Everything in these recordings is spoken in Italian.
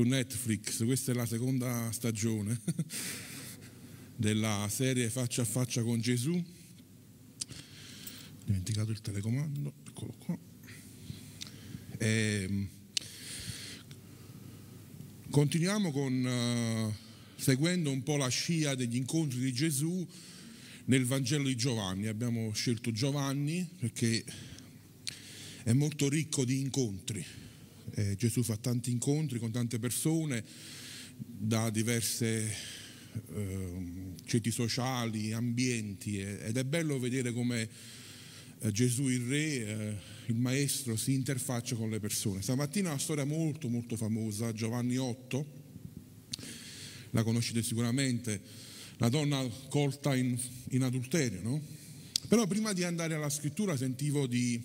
su Netflix, questa è la seconda stagione della serie Faccia a faccia con Gesù. Dimenticato il telecomando, eccolo qua. E, ehm, continuiamo con, uh, seguendo un po' la scia degli incontri di Gesù nel Vangelo di Giovanni. Abbiamo scelto Giovanni perché è molto ricco di incontri. Eh, Gesù fa tanti incontri con tante persone da diverse eh, ceti sociali, ambienti ed è bello vedere come eh, Gesù il Re, eh, il Maestro, si interfaccia con le persone. Stamattina una storia molto molto famosa, Giovanni 8, la conoscete sicuramente, la donna colta in, in adulterio, no? Però prima di andare alla scrittura sentivo di,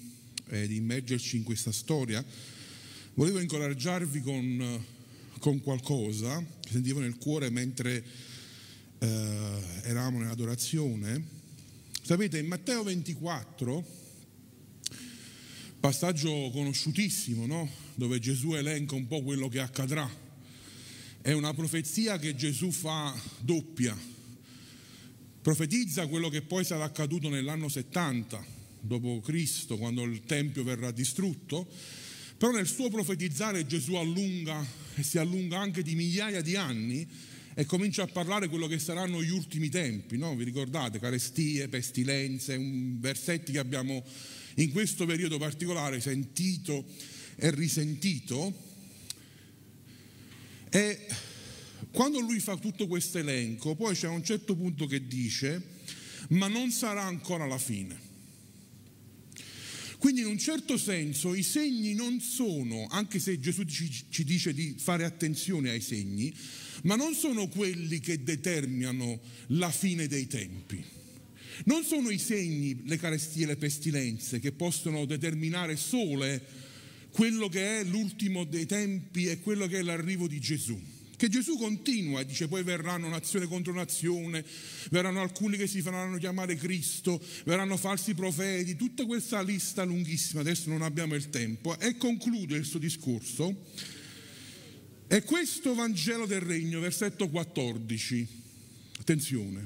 eh, di immergerci in questa storia, volevo incoraggiarvi con, con qualcosa che sentivo nel cuore mentre eh, eravamo nell'adorazione. Sapete, in Matteo 24, passaggio conosciutissimo, no? dove Gesù elenca un po' quello che accadrà. È una profezia che Gesù fa doppia profetizza quello che poi sarà accaduto nell'anno 70 dopo Cristo, quando il Tempio verrà distrutto, però nel suo profetizzare Gesù allunga e si allunga anche di migliaia di anni e comincia a parlare quello che saranno gli ultimi tempi, no? vi ricordate? Carestie, pestilenze, versetti che abbiamo in questo periodo particolare sentito e risentito. E quando lui fa tutto questo elenco, poi c'è un certo punto che dice, ma non sarà ancora la fine. Quindi in un certo senso i segni non sono, anche se Gesù ci, ci, dice di fare attenzione ai segni, ma non sono quelli che determinano la fine dei tempi. Non sono i segni, le carestie, le pestilenze che possono determinare sole quello che è l'ultimo dei tempi e quello che è l'arrivo di Gesù. Che Gesù continua e dice poi verranno nazione contro nazione, verranno alcuni che si faranno chiamare Cristo, verranno falsi profeti, tutta questa lista lunghissima, adesso non abbiamo il tempo, e conclude il suo discorso. E questo Vangelo del Regno, versetto 14, attenzione,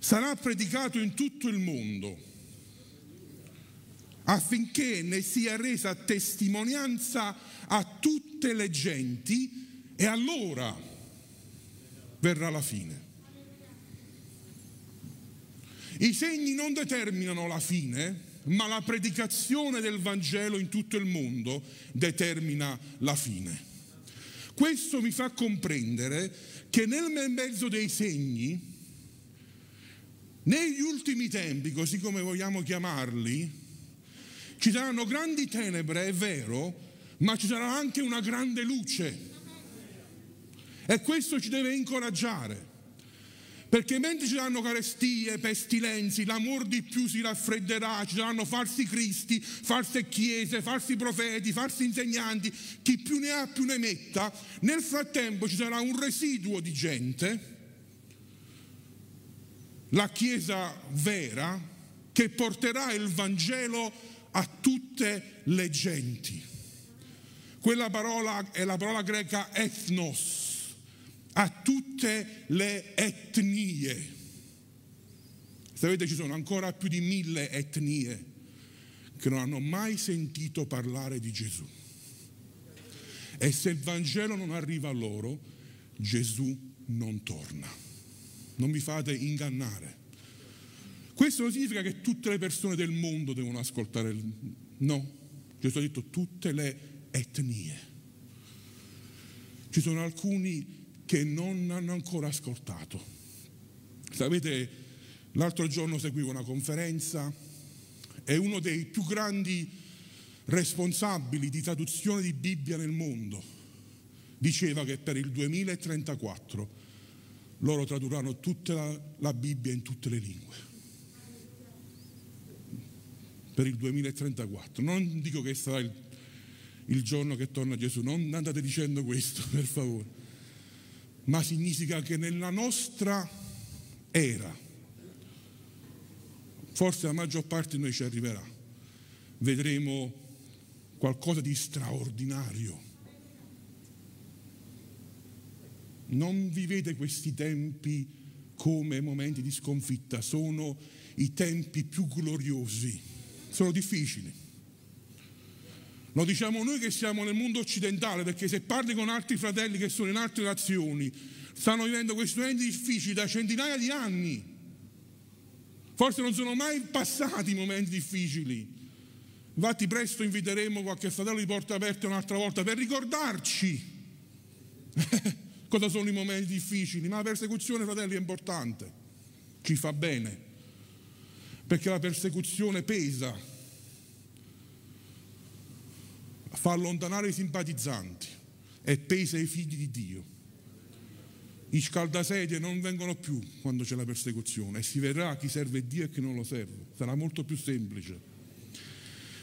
sarà predicato in tutto il mondo affinché ne sia resa testimonianza a tutte le genti e allora verrà la fine. I segni non determinano la fine, ma la predicazione del Vangelo in tutto il mondo determina la fine. Questo mi fa comprendere che nel mezzo dei segni, negli ultimi tempi, così come vogliamo chiamarli, ci saranno grandi tenebre, è vero, ma ci sarà anche una grande luce. E questo ci deve incoraggiare. Perché mentre ci saranno carestie, pestilenzi, l'amor di più si raffredderà, ci saranno falsi cristi, false chiese, falsi profeti, falsi insegnanti, chi più ne ha più ne metta, nel frattempo ci sarà un residuo di gente, la Chiesa vera, che porterà il Vangelo a tutte le genti. Quella parola è la parola greca ethnos, a tutte le etnie. Sapete, ci sono ancora più di mille etnie che non hanno mai sentito parlare di Gesù. E se il Vangelo non arriva a loro, Gesù non torna. Non mi fate ingannare. Questo non significa che tutte le persone del mondo devono ascoltare. Il... No, Gesù ha detto tutte le etnie. Ci sono alcuni che non hanno ancora ascoltato. Sapete, l'altro giorno seguivo una conferenza e uno dei più grandi responsabili di traduzione di Bibbia nel mondo diceva che per il 2034 loro tradurranno tutta la, la Bibbia in tutte le lingue. Per il 2034. Non dico che sarà il, il giorno che torna Gesù, non andate dicendo questo, per favore ma significa che nella nostra era, forse la maggior parte di noi ci arriverà, vedremo qualcosa di straordinario. non vivete questi tempi come momenti di sconfitta, sono i tempi più gloriosi, sono difficili. Lo diciamo noi che siamo nel mondo occidentale, perché se parli con altri fratelli che sono in altre nazioni, stanno vivendo questi momenti difficili da centinaia di anni. Forse non sono mai passati momenti difficili. Infatti presto inviteremo qualche fratello di porta aperte un'altra volta per ricordarci cosa sono i momenti difficili. Ma la persecuzione, fratelli, è importante, ci fa bene, perché la persecuzione pesa, fa allontanare i simpatizzanti e pesa i figli di Dio. I scaldasedie non vengono più quando c'è la persecuzione e si verrà chi serve Dio e chi non lo serve. Sarà molto più semplice.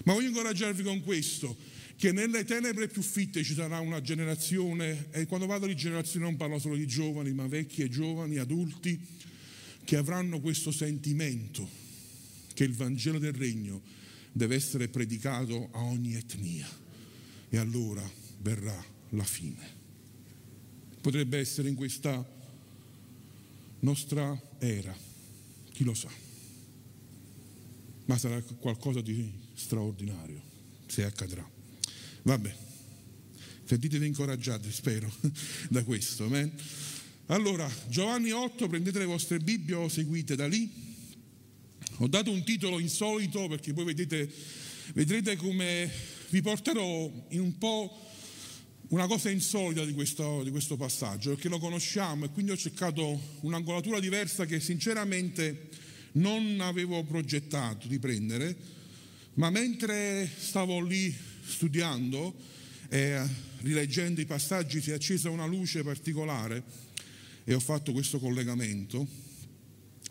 Ma voglio incoraggiarvi con questo, che nelle tenebre più fitte ci sarà una generazione, e quando parlo di generazione non parlo solo di giovani, ma vecchi e giovani, adulti, che avranno questo sentimento che il Vangelo del Regno deve essere predicato a ogni etnia. E allora verrà la fine. Potrebbe essere in questa nostra era, chi lo sa, ma sarà qualcosa di straordinario, se accadrà. Vabbè, sentitevi incoraggiati, spero, da questo. Amen. Allora, Giovanni 8, prendete le vostre Bibbie o seguite da lì. Ho dato un titolo insolito perché voi vedete, vedrete come vi porterò in un po' una cosa insolita di questo, di questo passaggio, perché lo conosciamo e quindi ho cercato un'angolatura diversa che sinceramente non avevo progettato di prendere ma mentre stavo lì studiando e rileggendo i passaggi si è accesa una luce particolare e ho fatto questo collegamento.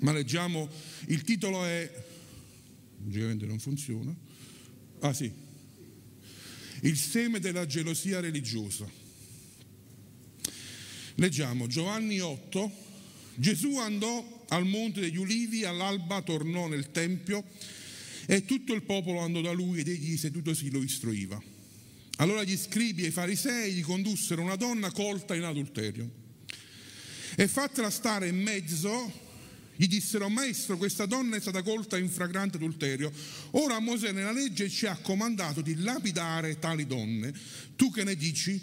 Ma leggiamo, il titolo è, logicamente non funziona, ah sì, il seme della gelosia religiosa. Leggiamo Giovanni 8, Gesù andò al monte degli ulivi, all'alba tornò nel Tempio e tutto il popolo andò da lui ed egli sedutosi lo istruiva. Allora gli scribi e i farisei gli condussero una donna colta in adulterio. E fatela stare in mezzo, gli dissero, maestro, questa donna è stata colta in fragrante adulterio. Ora Mosè nella legge ci ha comandato di lapidare tali donne. Tu che ne dici?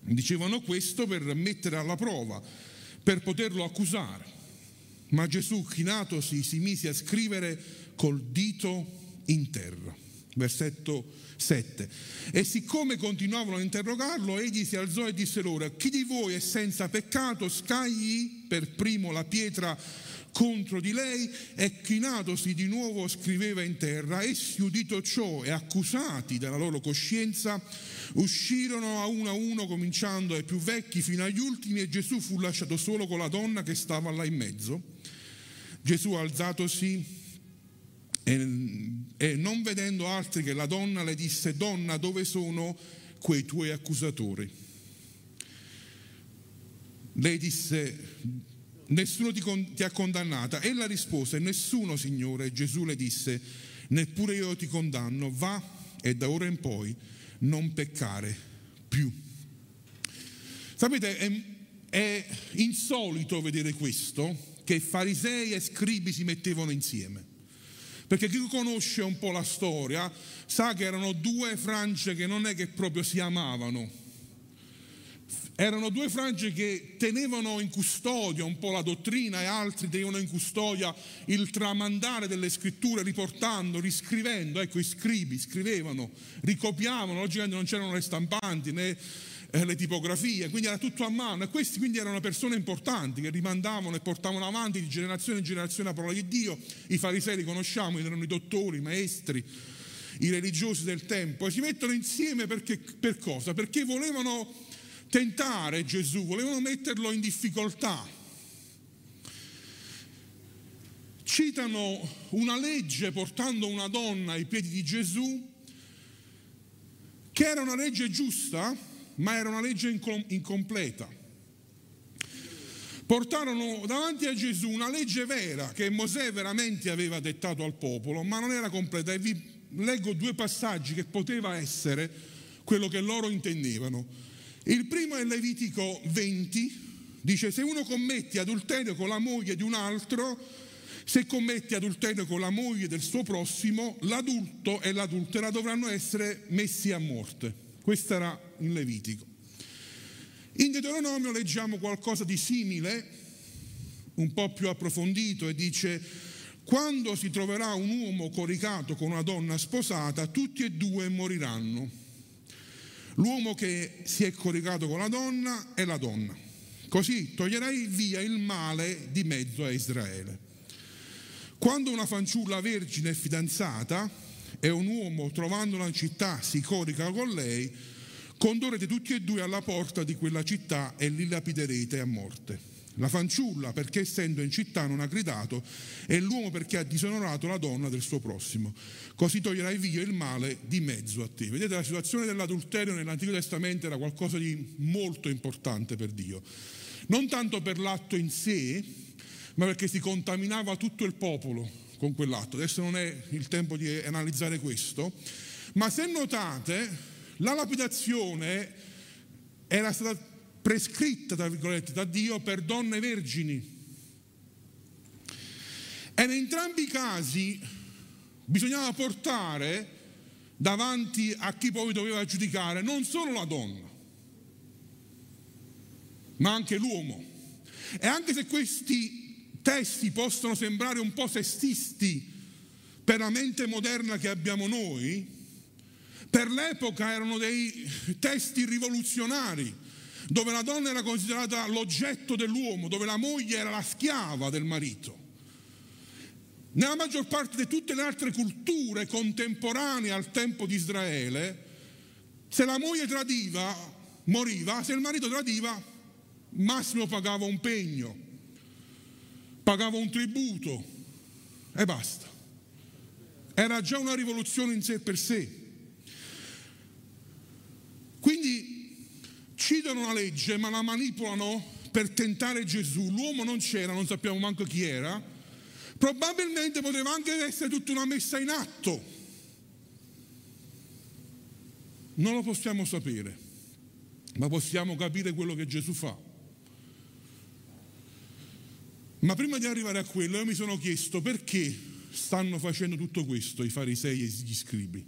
Dicevano questo per mettere alla prova, per poterlo accusare. Ma Gesù, chinatosi, si mise a scrivere col dito in terra. Versetto 7. E siccome continuavano a interrogarlo, egli si alzò e disse loro, chi di voi è senza peccato, scagli per primo la pietra contro di lei e chinatosi di nuovo scriveva in terra. Essi udito ciò e accusati dalla loro coscienza uscirono a uno a uno cominciando ai più vecchi fino agli ultimi e Gesù fu lasciato solo con la donna che stava là in mezzo. Gesù alzatosi e, e non vedendo altri che la donna le disse, donna dove sono quei tuoi accusatori? Lei disse, nessuno ti, ti ha condannata. Ella rispose, nessuno Signore. Gesù le disse, neppure io ti condanno, va e da ora in poi non peccare più. Sapete, è, è insolito vedere questo, che farisei e scribi si mettevano insieme. Perché chi conosce un po' la storia sa che erano due frange che non è che proprio si amavano. Erano due frange che tenevano in custodia un po' la dottrina e altri tenevano in custodia il tramandare delle scritture, riportando, riscrivendo. Ecco, i scribi scrivevano, ricopiavano, logicamente non c'erano le stampanti né eh, le tipografie, quindi era tutto a mano e questi quindi erano persone importanti che rimandavano e portavano avanti di generazione in generazione la parola di Dio. I farisei li conosciamo, erano i dottori, i maestri, i religiosi del tempo e si mettono insieme perché, per cosa? Perché volevano tentare Gesù, volevano metterlo in difficoltà. Citano una legge portando una donna ai piedi di Gesù, che era una legge giusta, ma era una legge incompleta. Portarono davanti a Gesù una legge vera che Mosè veramente aveva dettato al popolo, ma non era completa. E vi leggo due passaggi che poteva essere quello che loro intendevano. Il primo è Levitico 20, dice se uno commette adulterio con la moglie di un altro, se commette adulterio con la moglie del suo prossimo, l'adulto e l'adultera dovranno essere messi a morte. Questo era in Levitico. In Deuteronomio leggiamo qualcosa di simile, un po' più approfondito, e dice quando si troverà un uomo coricato con una donna sposata, tutti e due moriranno. L'uomo che si è coricato con la donna e la donna. Così toglierai via il male di mezzo a Israele. Quando una fanciulla vergine è fidanzata e un uomo trovandola in città si corica con lei, condurrete tutti e due alla porta di quella città e li lapiderete a morte. La fanciulla perché essendo in città non ha gridato e l'uomo perché ha disonorato la donna del suo prossimo. Così toglierai via il male di mezzo a te. Vedete, la situazione dell'adulterio nell'Antico Testamento era qualcosa di molto importante per Dio. Non tanto per l'atto in sé, ma perché si contaminava tutto il popolo con quell'atto. Adesso non è il tempo di analizzare questo, ma se notate la lapidazione era stata prescritta, tra virgolette, da Dio per donne vergini. E in entrambi i casi bisognava portare davanti a chi poi doveva giudicare non solo la donna, ma anche l'uomo. E anche se questi testi possono sembrare un po' sessisti per la mente moderna che abbiamo noi, per l'epoca erano dei testi rivoluzionari, dove la donna era considerata l'oggetto dell'uomo, dove la moglie era la schiava del marito. Nella maggior parte di tutte le altre culture contemporanee al tempo di Israele, se la moglie tradiva, moriva, se il marito tradiva, massimo pagava un pegno, pagava un tributo e basta. Era già una rivoluzione in sé per sé. Quindi citano una legge ma la manipolano per tentare Gesù. L'uomo non c'era, non sappiamo manco chi era. Probabilmente poteva anche essere tutta una messa in atto. Non lo possiamo sapere, ma possiamo capire quello che Gesù fa. Ma prima di arrivare a quello io mi sono chiesto perché stanno facendo tutto questo i farisei e gli scribi.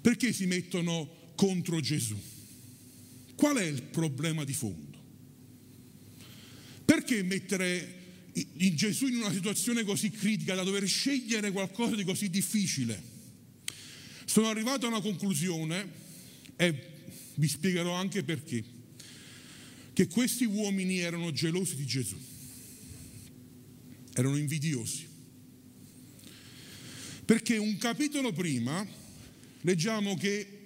Perché si mettono contro Gesù. Qual è il problema di fondo? Perché mettere in Gesù in una situazione così critica da dover scegliere qualcosa di così difficile? Sono arrivato a una conclusione e vi spiegherò anche perché. Che questi uomini erano gelosi di Gesù, erano invidiosi. Perché un capitolo prima leggiamo che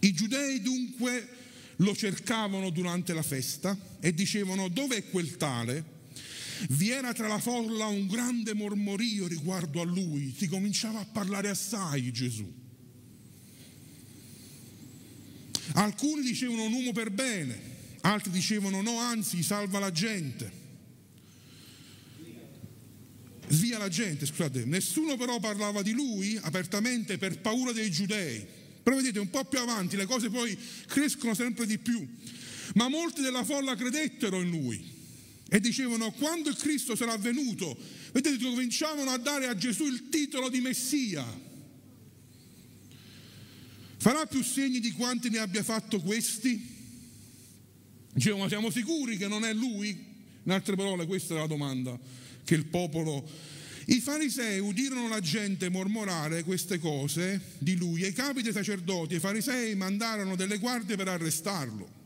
I giudei dunque lo cercavano durante la festa e dicevano dove è quel tale? Vi era tra la folla un grande mormorio riguardo a lui, si cominciava a parlare assai Gesù. Alcuni dicevano un uomo per bene, altri dicevano no, anzi salva la gente. Svia la gente, scusate. Nessuno però parlava di lui apertamente per paura dei giudei però vedete, un po' più avanti le cose poi crescono sempre di più. Ma molti della folla credettero in lui e dicevano quando il Cristo sarà venuto, vedete, cominciavano a dare a Gesù il titolo di Messia. Farà più segni di quanti ne abbia fatto questi? Dicevano, ma siamo sicuri che non è lui? In altre parole, questa è la domanda che il popolo i farisei udirono la gente mormorare queste cose di lui e i capi dei sacerdoti e i farisei mandarono delle guardie per arrestarlo.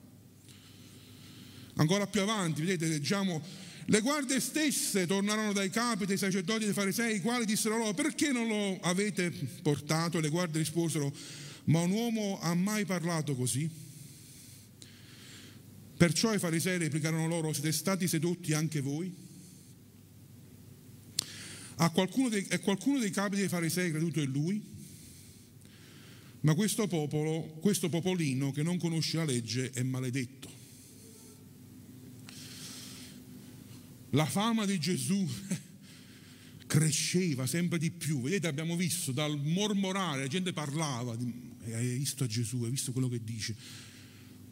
Ancora più avanti, vedete, leggiamo, le guardie stesse tornarono dai capi dei sacerdoti e dei farisei, i quali dissero loro, perché non lo avete portato? E le guardie risposero, ma un uomo ha mai parlato così? Perciò i farisei replicarono loro, siete stati sedotti anche voi? A qualcuno dei, è qualcuno dei capi dei farisei creduto in lui? Ma questo popolo, questo popolino che non conosce la legge è maledetto. La fama di Gesù cresceva sempre di più. Vedete, abbiamo visto dal mormorare, la gente parlava hai visto Gesù, hai visto quello che dice.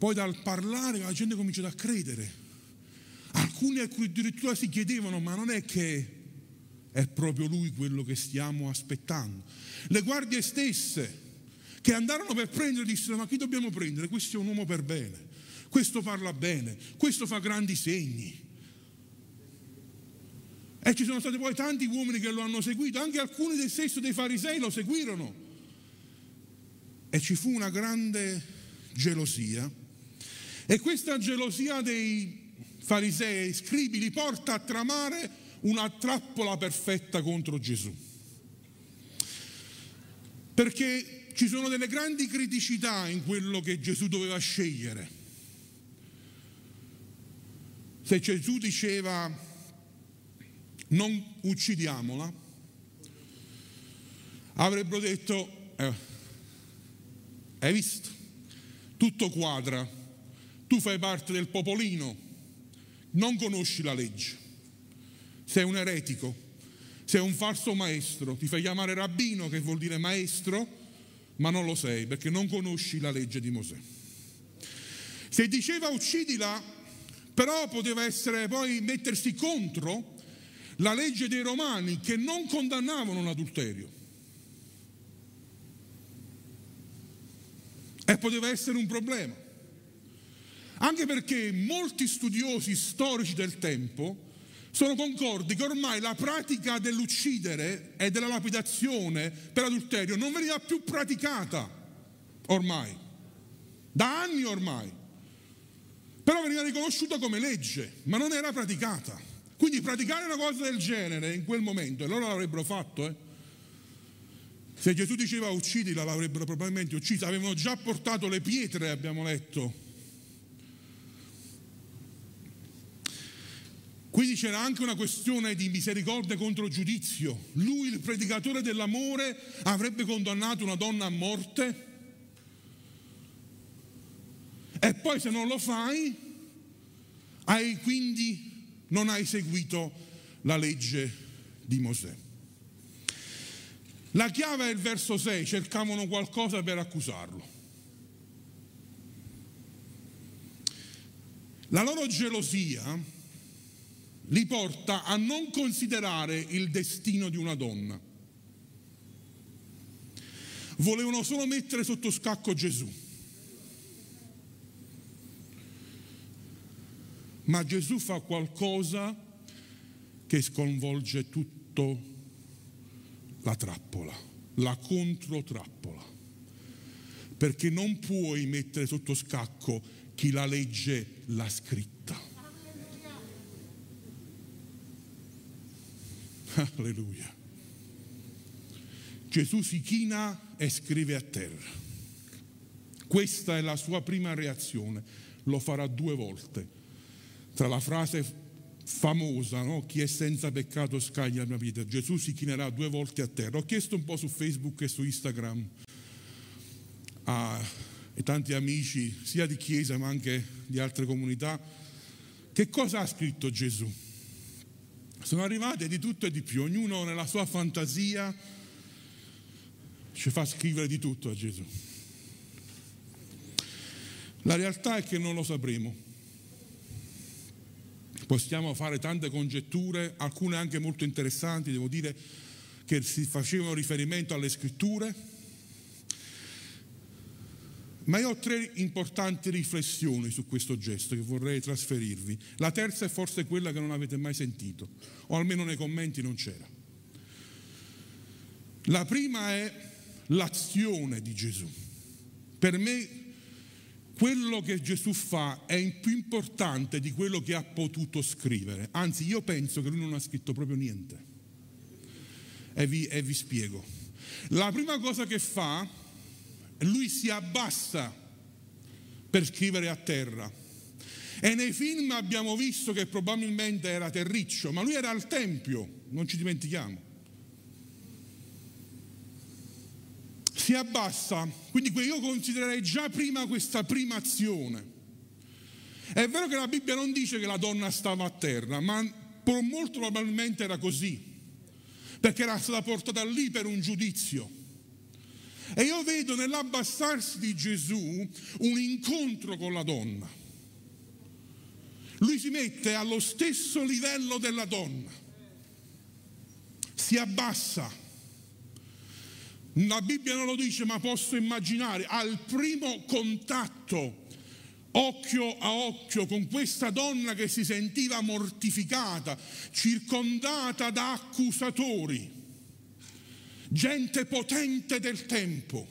Poi dal parlare la gente ha cominciato a credere. Alcuni addirittura si chiedevano, ma non è che è proprio lui quello che stiamo aspettando. Le guardie stesse che andarono per prendere dissero, ma chi dobbiamo prendere? Questo è un uomo per bene, questo parla bene, questo fa grandi segni. E ci sono stati poi tanti uomini che lo hanno seguito, anche alcuni del stesso dei farisei lo seguirono. E ci fu una grande gelosia. E questa gelosia dei farisei e scribi li porta a tramare una trappola perfetta contro Gesù. Perché ci sono delle grandi criticità in quello che Gesù doveva scegliere. Se Gesù diceva non uccidiamola, avrebbero detto, eh, hai visto, tutto quadra, tu fai parte del popolino, non conosci la legge, sei un eretico, sei un falso maestro, ti fai chiamare rabbino che vuol dire maestro, ma non lo sei perché non conosci la legge di Mosè. Se diceva uccidila, però poteva essere poi mettersi contro la legge dei romani che non condannavano l'adulterio. E poteva essere un problema. Anche perché molti studiosi storici del tempo sono concordi che ormai la pratica dell'uccidere e della lapidazione per adulterio non veniva più praticata ormai, da anni ormai. Però veniva riconosciuta come legge, ma non era praticata. Quindi praticare una cosa del genere in quel momento, e loro l'avrebbero fatto, eh? Se Gesù diceva uccidila, l'avrebbero probabilmente uccisa. Avevano già portato le pietre, abbiamo letto. Quindi c'era anche una questione di misericordia contro giudizio. Lui, il predicatore dell'amore, avrebbe condannato una donna a morte. E poi se non lo fai, hai quindi non hai seguito la legge di Mosè. La chiave è il verso 6, cercavano qualcosa per accusarlo. La loro gelosia li porta a non considerare il destino di una donna. Volevano solo mettere sotto scacco Gesù. Ma Gesù fa qualcosa che sconvolge tutto la trappola, la controtrappola. Perché non puoi mettere sotto scacco chi la legge l'ha scritta. Alleluia. Gesù si china e scrive a terra. Questa è la sua prima reazione. Lo farà due volte tra la frase famosa, no? chi è senza peccato scaglia mia vita, Gesù si chinerà due volte a terra. Ho chiesto un po' su Facebook e su Instagram a tanti amici, sia di chiesa ma anche di altre comunità, che cosa ha scritto Gesù? Sono arrivate di tutto e di più, ognuno nella sua fantasia ci fa scrivere di tutto a Gesù. La realtà è che non lo sapremo. Possiamo fare tante congetture, alcune anche molto interessanti, devo dire, che si facevano riferimento alle scritture. Ma io ho tre importanti riflessioni su questo gesto che vorrei trasferirvi. La terza è forse quella che non avete mai sentito, o almeno nei commenti non c'era. La prima è l'azione di Gesù. Per me quello che Gesù fa è più importante di quello che ha potuto scrivere. Anzi, io penso che lui non ha scritto proprio niente. E vi, e vi spiego. La prima cosa che fa, lui si abbassa per scrivere a terra. E nei film abbiamo visto che probabilmente era terriccio, ma lui era al Tempio, non ci dimentichiamo. si abbassa, quindi io considererei già prima questa prima azione. È vero che la Bibbia non dice che la donna stava a terra, ma molto probabilmente era così, perché era stata portata lì per un giudizio. E io vedo nell'abbassarsi di Gesù un incontro con la donna. Lui si mette allo stesso livello della donna, si abbassa. La Bibbia non lo dice, ma posso immaginare al primo contatto occhio a occhio con questa donna che si sentiva mortificata, circondata da accusatori, gente potente del tempo,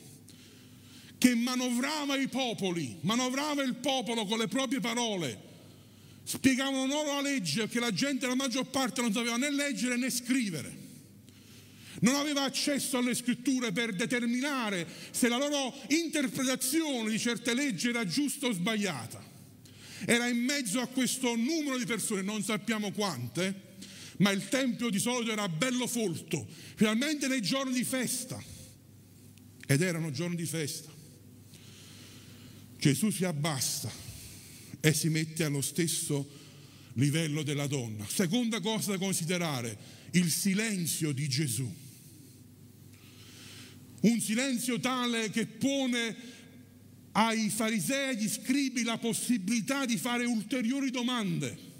che manovrava i popoli, manovrava il popolo con le proprie parole, spiegavano loro la legge perché la gente, la maggior parte, non sapeva né leggere né scrivere non aveva accesso alle scritture per determinare se la loro interpretazione di certe leggi era giusta o sbagliata. Era in mezzo a questo numero di persone, non sappiamo quante, ma il tempio di solito era bello folto, finalmente nei giorni di festa. Ed erano giorni di festa. Gesù si abbassa e si mette allo stesso livello della donna. Seconda cosa da considerare, il silenzio di Gesù un silenzio tale che pone ai farisei e agli scribi la possibilità di fare ulteriori domande.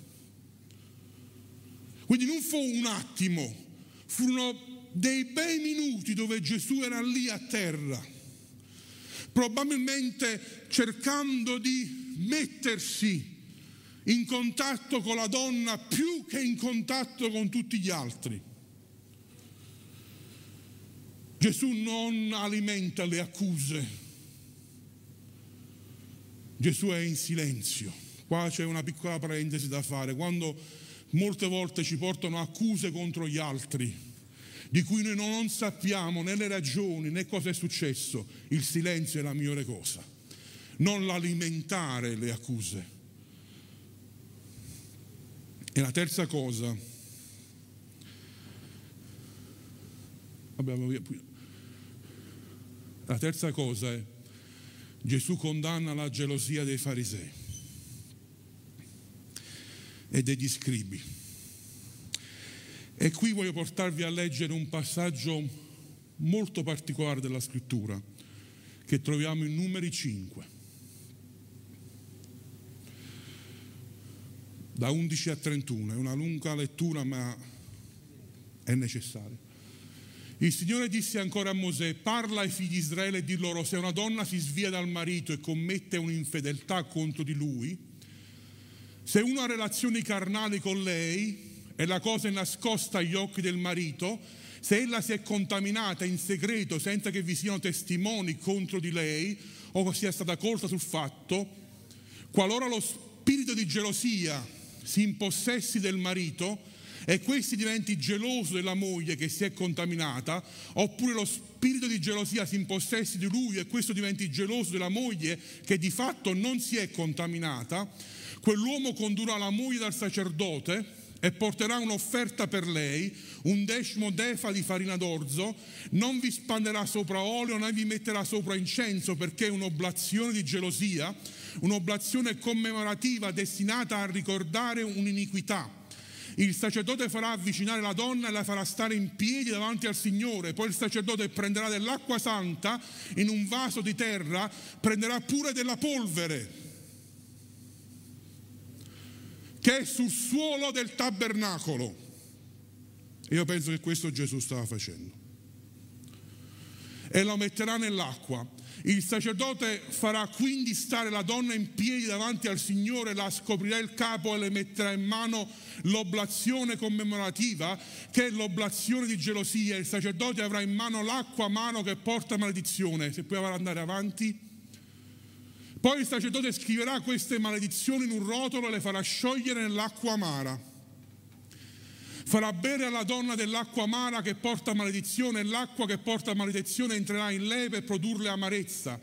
Quindi non fu un attimo, furono dei bei minuti dove Gesù era lì a terra, probabilmente cercando di mettersi in contatto con la donna più che in contatto con tutti gli altri. Gesù non alimenta le accuse. Gesù è in silenzio. Qua c'è una piccola parentesi da fare. Quando molte volte ci portano accuse contro gli altri, di cui noi non sappiamo né le ragioni né cosa è successo, il silenzio è la migliore cosa. Non l'alimentare le accuse. E la terza cosa, la terza cosa è Gesù condanna la gelosia dei farisei e degli scribi. E qui voglio portarvi a leggere un passaggio molto particolare della scrittura che troviamo in numeri 5. Da 11 a 31, è una lunga lettura ma è necessaria. Il Signore disse ancora a Mosè, parla ai figli di Israele e di loro, se una donna si svia dal marito e commette un'infedeltà contro di lui, se uno ha relazioni carnali con lei e la cosa è nascosta agli occhi del marito, se ella si è contaminata in segreto senza che vi siano testimoni contro di lei o sia stata colta sul fatto, qualora lo spirito di gelosia si impossessi del marito, e questi diventi geloso della moglie che si è contaminata, oppure lo spirito di gelosia si impossessi di lui e questo diventi geloso della moglie che di fatto non si è contaminata, quell'uomo condurrà la moglie dal sacerdote e porterà un'offerta per lei, un decimo d'efa di farina d'orzo, non vi spanderà sopra olio né vi metterà sopra incenso perché è un'oblazione di gelosia, un'oblazione commemorativa destinata a ricordare un'iniquità. Il sacerdote farà avvicinare la donna e la farà stare in piedi davanti al Signore. Poi il sacerdote prenderà dell'acqua santa in un vaso di terra, prenderà pure della polvere che è sul suolo del tabernacolo. E io penso che questo Gesù stava facendo. E lo metterà nell'acqua il sacerdote farà quindi stare la donna in piedi davanti al Signore, la scoprirà il capo e le metterà in mano l'oblazione commemorativa, che è l'oblazione di gelosia. Il sacerdote avrà in mano l'acqua mano che porta maledizione. Se puoi andare avanti. Poi il sacerdote scriverà queste maledizioni in un rotolo e le farà sciogliere nell'acqua amara farà bere alla donna dell'acqua amara che porta maledizione e l'acqua che porta maledizione entrerà in lei per produrle amarezza.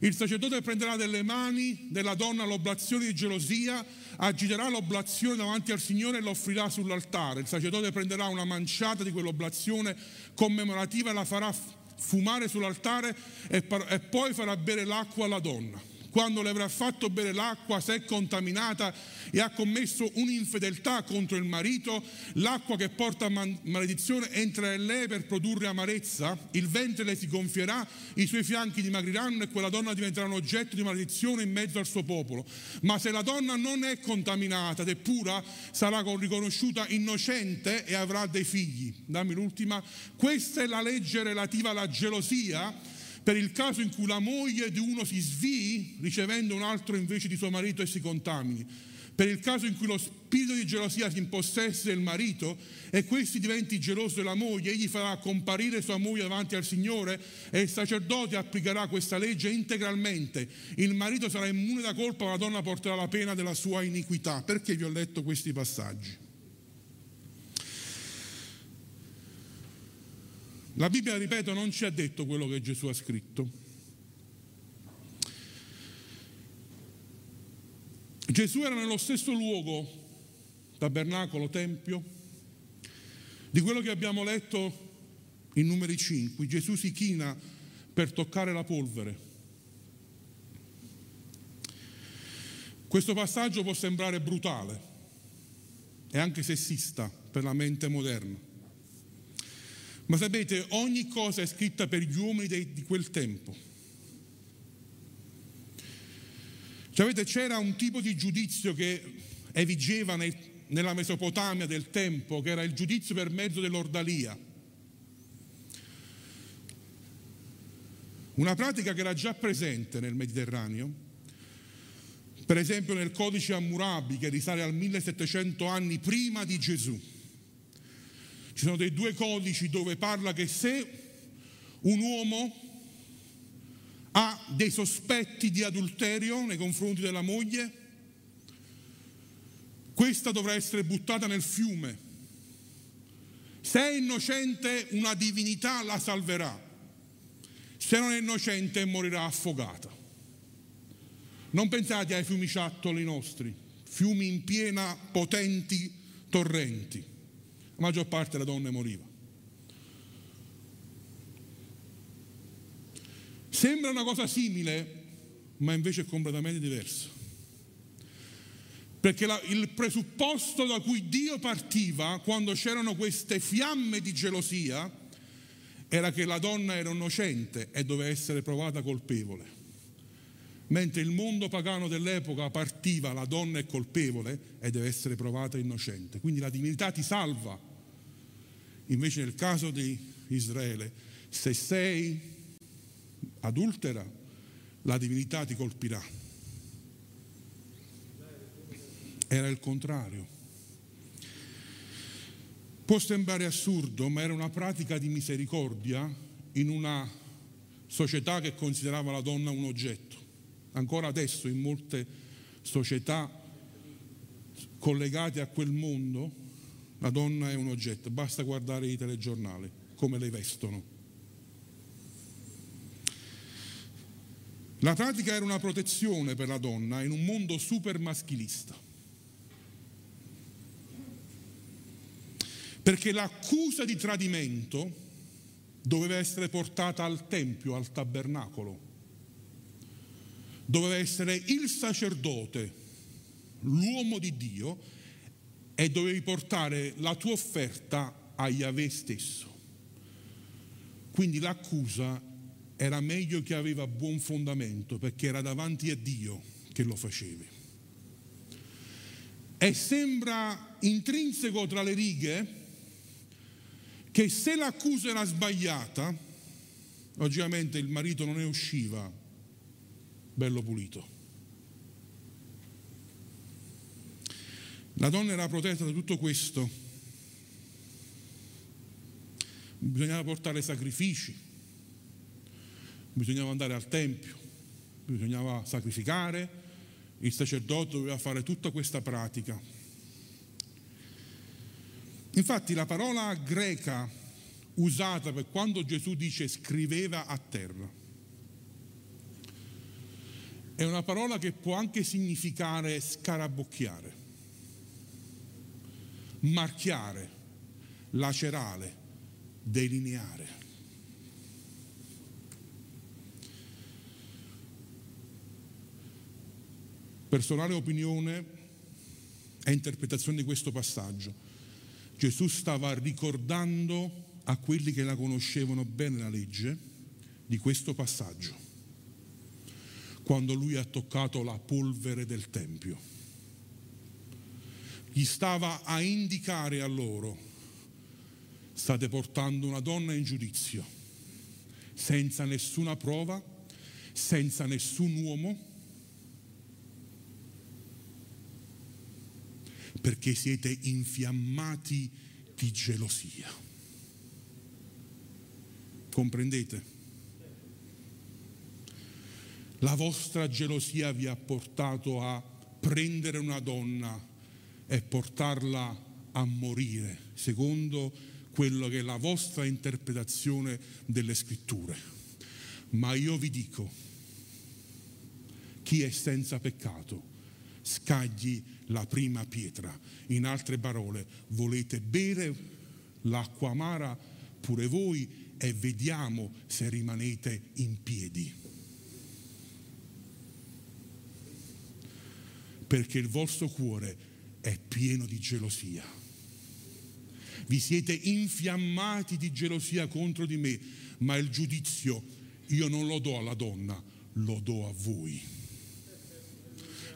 Il sacerdote prenderà delle mani della donna l'oblazione di gelosia, agiterà l'oblazione davanti al Signore e l'offrirà sull'altare. Il sacerdote prenderà una manciata di quell'oblazione commemorativa e la farà fumare sull'altare e, poi farà bere l'acqua alla donna. Quando le avrà fatto bere l'acqua, se è contaminata e ha commesso un'infedeltà contro il marito, l'acqua che porta maledizione entrerà in lei per produrre amarezza, il ventre le si gonfierà, i suoi fianchi dimagriranno e quella donna diventerà un oggetto di maledizione in mezzo al suo popolo. Ma se la donna non è contaminata ed è pura, sarà riconosciuta innocente e avrà dei figli. Dammi l'ultima. Questa è la legge relativa alla gelosia per il caso in cui la moglie di uno si svii ricevendo un altro invece di suo marito e si contamini, per il caso in cui lo spirito di gelosia si impossessi del marito e questi diventi geloso della moglie, egli farà comparire sua moglie davanti al Signore e il sacerdote applicherà questa legge integralmente. Il marito sarà immune da colpa, ma la donna porterà la pena della sua iniquità. Perché vi ho letto questi passaggi? La Bibbia, ripeto, non ci ha detto quello che Gesù ha scritto. Gesù era nello stesso luogo, tabernacolo, tempio, di quello che abbiamo letto in numeri 5. Gesù si china per toccare la polvere. Questo passaggio può sembrare brutale e anche sessista per la mente moderna. Ma sapete, ogni cosa è scritta per gli uomini di quel tempo. Sapete, c'era un tipo di giudizio che evigeva nella Mesopotamia del tempo, che era il giudizio per mezzo dell'ordalia. Una pratica che era già presente nel Mediterraneo, per esempio nel codice Hammurabi che risale al 1700 anni prima di Gesù. Ci sono dei due codici dove parla che se un uomo ha dei sospetti di adulterio nei confronti della moglie, questa dovrà essere buttata nel fiume. Se è innocente una divinità la salverà, se non è innocente morirà affogata. Non pensate ai fiumiciattoli nostri, fiumi in piena potenti torrenti maggior parte delle donne moriva. Sembra una cosa simile, ma invece è completamente diverso. Perché la, il presupposto da cui Dio partiva quando c'erano queste fiamme di gelosia era che la donna era innocente e doveva essere provata colpevole mentre il mondo pagano dell'epoca partiva la donna è colpevole e deve essere provata innocente. Quindi la divinità ti salva. Invece nel caso di Israele, se sei adultera, la divinità ti colpirà. Era il contrario. Può sembrare assurdo, ma era una pratica di misericordia in una società che considerava la donna un oggetto. Ancora adesso in molte società collegate a quel mondo la donna è un oggetto, basta guardare i telegiornali, come le vestono. La pratica era una protezione per la donna in un mondo super maschilista. Perché l'accusa di tradimento doveva essere portata al tempio, al tabernacolo doveva essere il sacerdote, l'uomo di Dio, e dovevi portare la tua offerta a Yahweh stesso. Quindi l'accusa era meglio che aveva buon fondamento perché era davanti a Dio che lo facevi. E sembra intrinseco tra le righe che se l'accusa era sbagliata, logicamente il marito non ne usciva bello pulito. La donna era protetta da tutto questo. Bisognava portare sacrifici, bisognava andare al tempio, bisognava sacrificare, il sacerdote doveva fare tutta questa pratica. Infatti la parola greca usata per quando Gesù dice scriveva a terra è una parola che può anche significare scarabocchiare, marchiare, lacerare, delineare. Personale opinione e interpretazione di questo passaggio. Gesù stava ricordando a quelli che la conoscevano bene la legge di questo passaggio, quando lui ha toccato la polvere del Tempio. Gli stava a indicare a loro, state portando una donna in giudizio, senza nessuna prova, senza nessun uomo, perché siete infiammati di gelosia. Comprendete? La vostra gelosia vi ha portato a prendere una donna e portarla a morire, secondo quello che è la vostra interpretazione delle scritture. Ma io vi dico, chi è senza peccato, scagli la prima pietra. In altre parole, volete bere l'acqua amara pure voi e vediamo se rimanete in piedi. Perché il vostro cuore è pieno di gelosia. Vi siete infiammati di gelosia contro di me, ma il giudizio io non lo do alla donna, lo do a voi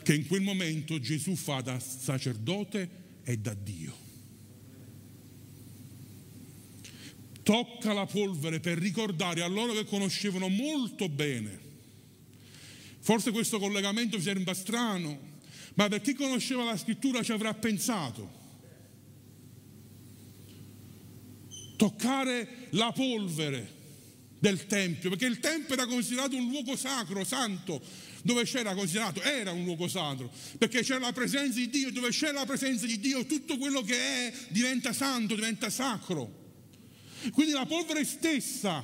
che in quel momento Gesù fa da sacerdote e da Dio. Tocca la polvere per ricordare a loro che conoscevano molto bene. Forse questo collegamento vi sembra strano, ma per chi conosceva la scrittura ci avrà pensato. Toccare la polvere del Tempio, perché il Tempio era considerato un luogo sacro, santo, dove c'era considerato, era un luogo sacro, perché c'era la presenza di Dio, dove c'è la presenza di Dio tutto quello che è diventa santo, diventa sacro. Quindi la polvere stessa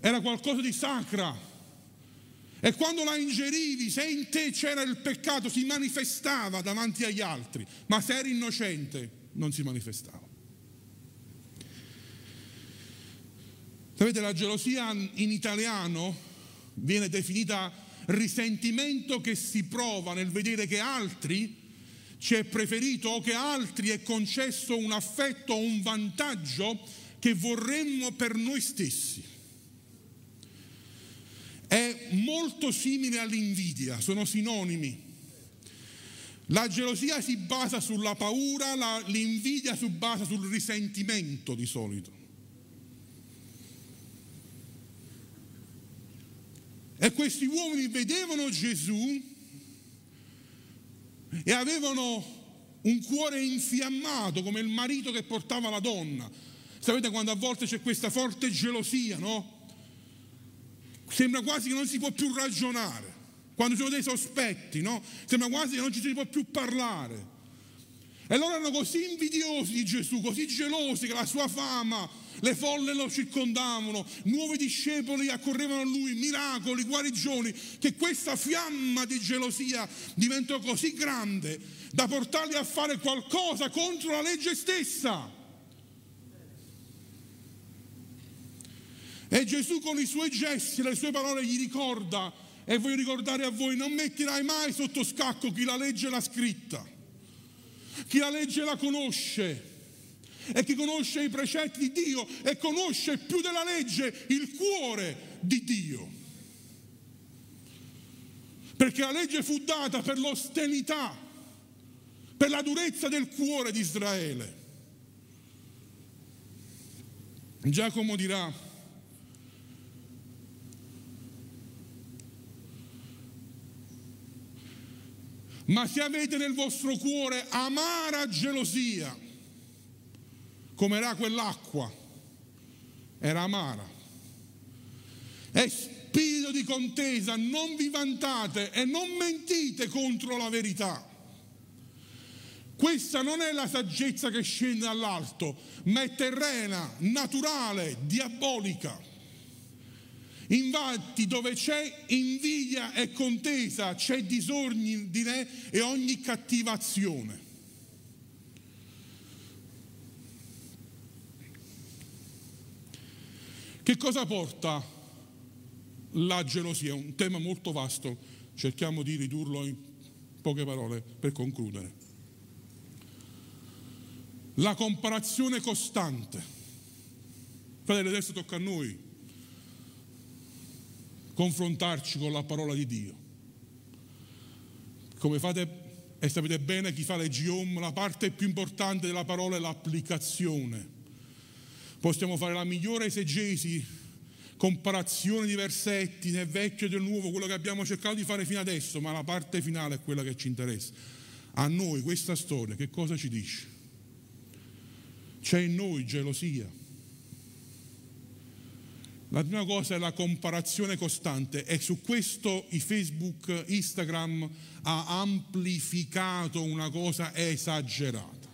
era qualcosa di sacra. E quando la ingerivi, se in te c'era il peccato, si manifestava davanti agli altri, ma se eri innocente, non si manifestava. Sapete, la gelosia in italiano viene definita risentimento che si prova nel vedere che altri ci è preferito o che altri è concesso un affetto o un vantaggio che vorremmo per noi stessi. È molto simile all'invidia, sono sinonimi. La gelosia si basa sulla paura, la, l'invidia si basa sul risentimento di solito. E questi uomini vedevano Gesù e avevano un cuore infiammato come il marito che portava la donna. Sapete quando a volte c'è questa forte gelosia, no? Sembra quasi che non si può più ragionare. Quando ci sono dei sospetti, no? Sembra quasi che non ci si può più parlare. E loro erano così invidiosi di Gesù, così gelosi che la sua fama le folle lo circondavano, nuovi discepoli accorrevano a lui, miracoli, guarigioni, che questa fiamma di gelosia diventò così grande da portarli a fare qualcosa contro la legge stessa. E Gesù con i suoi gesti, le sue parole gli ricorda, e voglio ricordare a voi, non metterai mai sotto scacco chi la legge l'ha scritta, chi la legge la conosce e chi conosce i precetti di Dio e conosce più della legge il cuore di Dio. Perché la legge fu data per l'ostenità, per la durezza del cuore di Israele. Giacomo dirà, ma se avete nel vostro cuore amara gelosia, come era quell'acqua, era amara. È spirito di contesa, non vi vantate e non mentite contro la verità. Questa non è la saggezza che scende dall'alto, ma è terrena, naturale, diabolica. Infatti dove c'è invidia e contesa c'è disordine e ogni cattiva azione. Che cosa porta la gelosia, un tema molto vasto, cerchiamo di ridurlo in poche parole per concludere. La comparazione costante. Fratelli, adesso tocca a noi confrontarci con la parola di Dio. Come fate e sapete bene chi fa le Giom, la parte più importante della parola è l'applicazione. Possiamo fare la migliore esegesi, comparazione di versetti nel vecchio e nel nuovo, quello che abbiamo cercato di fare fino adesso, ma la parte finale è quella che ci interessa. A noi questa storia che cosa ci dice? C'è in noi gelosia, la prima cosa è la comparazione costante e su questo i Facebook, Instagram ha amplificato una cosa esagerata.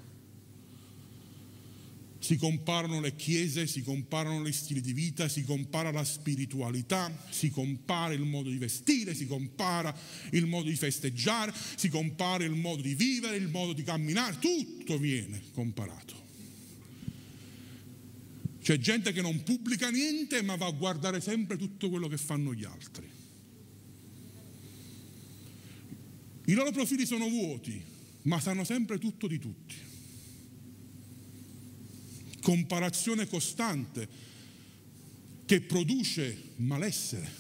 Si comparano le chiese, si comparano gli stili di vita, si compara la spiritualità, si compara il modo di vestire, si compara il modo di festeggiare, si compara il modo di vivere, il modo di camminare, tutto viene comparato. C'è gente che non pubblica niente ma va a guardare sempre tutto quello che fanno gli altri. I loro profili sono vuoti, ma sanno sempre tutto di tutti. Comparazione costante che produce malessere.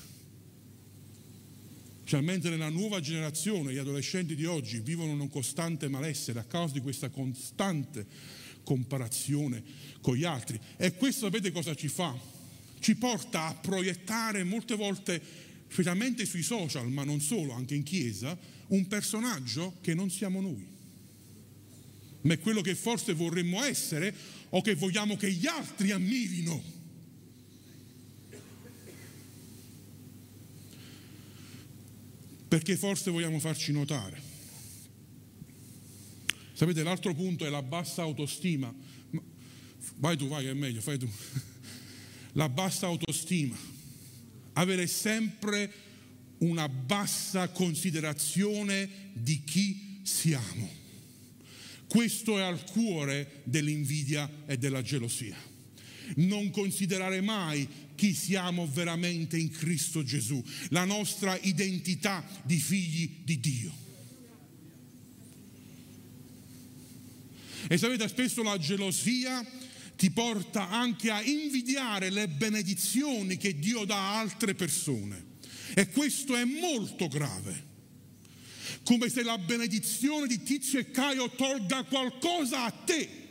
Cioè, mentre nella nuova generazione gli adolescenti di oggi vivono un costante malessere a causa di questa costante comparazione con gli altri. E questo sapete cosa ci fa? Ci porta a proiettare molte volte, specialmente sui social, ma non solo, anche in chiesa, un personaggio che non siamo noi, ma è quello che forse vorremmo essere o che vogliamo che gli altri ammirino. Perché forse vogliamo farci notare. Sapete, l'altro punto è la bassa autostima. Vai tu, vai, è meglio, fai tu. La bassa autostima. Avere sempre una bassa considerazione di chi siamo. Questo è al cuore dell'invidia e della gelosia. Non considerare mai chi siamo veramente in Cristo Gesù, la nostra identità di figli di Dio. E sapete, spesso la gelosia ti porta anche a invidiare le benedizioni che Dio dà a altre persone. E questo è molto grave. Come se la benedizione di Tizio e Caio tolga qualcosa a te.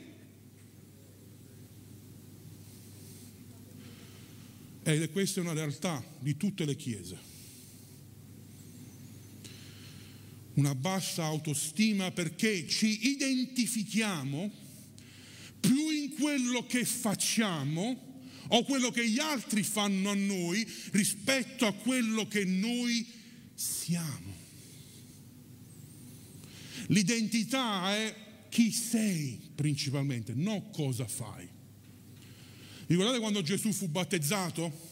E questa è una realtà di tutte le chiese. Una bassa autostima perché ci identifichiamo più in quello che facciamo o quello che gli altri fanno a noi rispetto a quello che noi siamo. L'identità è chi sei principalmente, non cosa fai. Ricordate quando Gesù fu battezzato?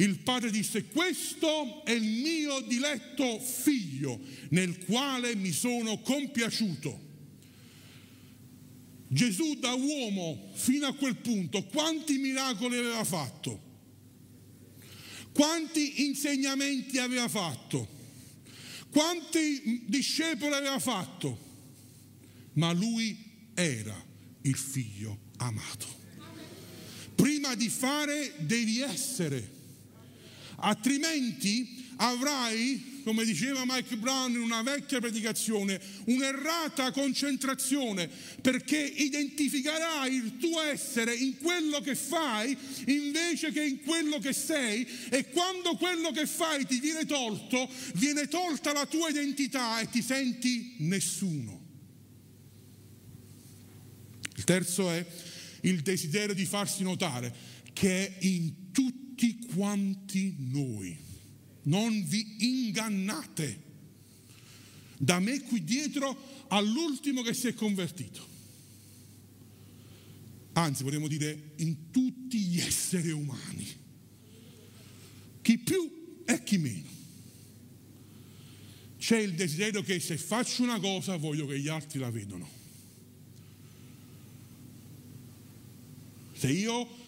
Il padre disse, questo è il mio diletto figlio nel quale mi sono compiaciuto. Gesù da uomo fino a quel punto quanti miracoli aveva fatto? Quanti insegnamenti aveva fatto? Quanti discepoli aveva fatto? Ma lui era il figlio amato. Prima di fare devi essere altrimenti avrai, come diceva Mike Brown in una vecchia predicazione, un'errata concentrazione perché identificherai il tuo essere in quello che fai invece che in quello che sei e quando quello che fai ti viene tolto, viene tolta la tua identità e ti senti nessuno. Il terzo è il desiderio di farsi notare che è in tutti quanti noi. Non vi ingannate. Da me qui dietro all'ultimo che si è convertito. Anzi, vorremmo dire in tutti gli esseri umani. Chi più e chi meno. C'è il desiderio che se faccio una cosa voglio che gli altri la vedano. Se io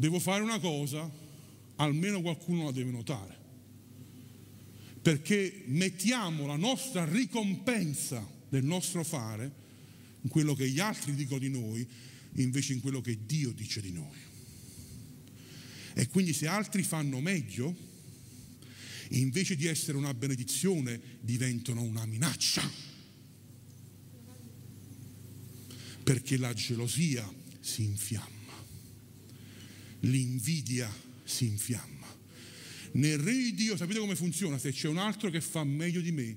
devo fare una cosa, almeno qualcuno la deve notare. perché mettiamo la nostra ricompensa del nostro fare in quello che gli altri dicono di noi, invece in quello che Dio dice di noi. E quindi se altri fanno meglio, invece di essere una benedizione, diventano una minaccia. Perché la gelosia si infiamma, l'invidia si infiamma. Nel re di Dio sapete come funziona? Se c'è un altro che fa meglio di me,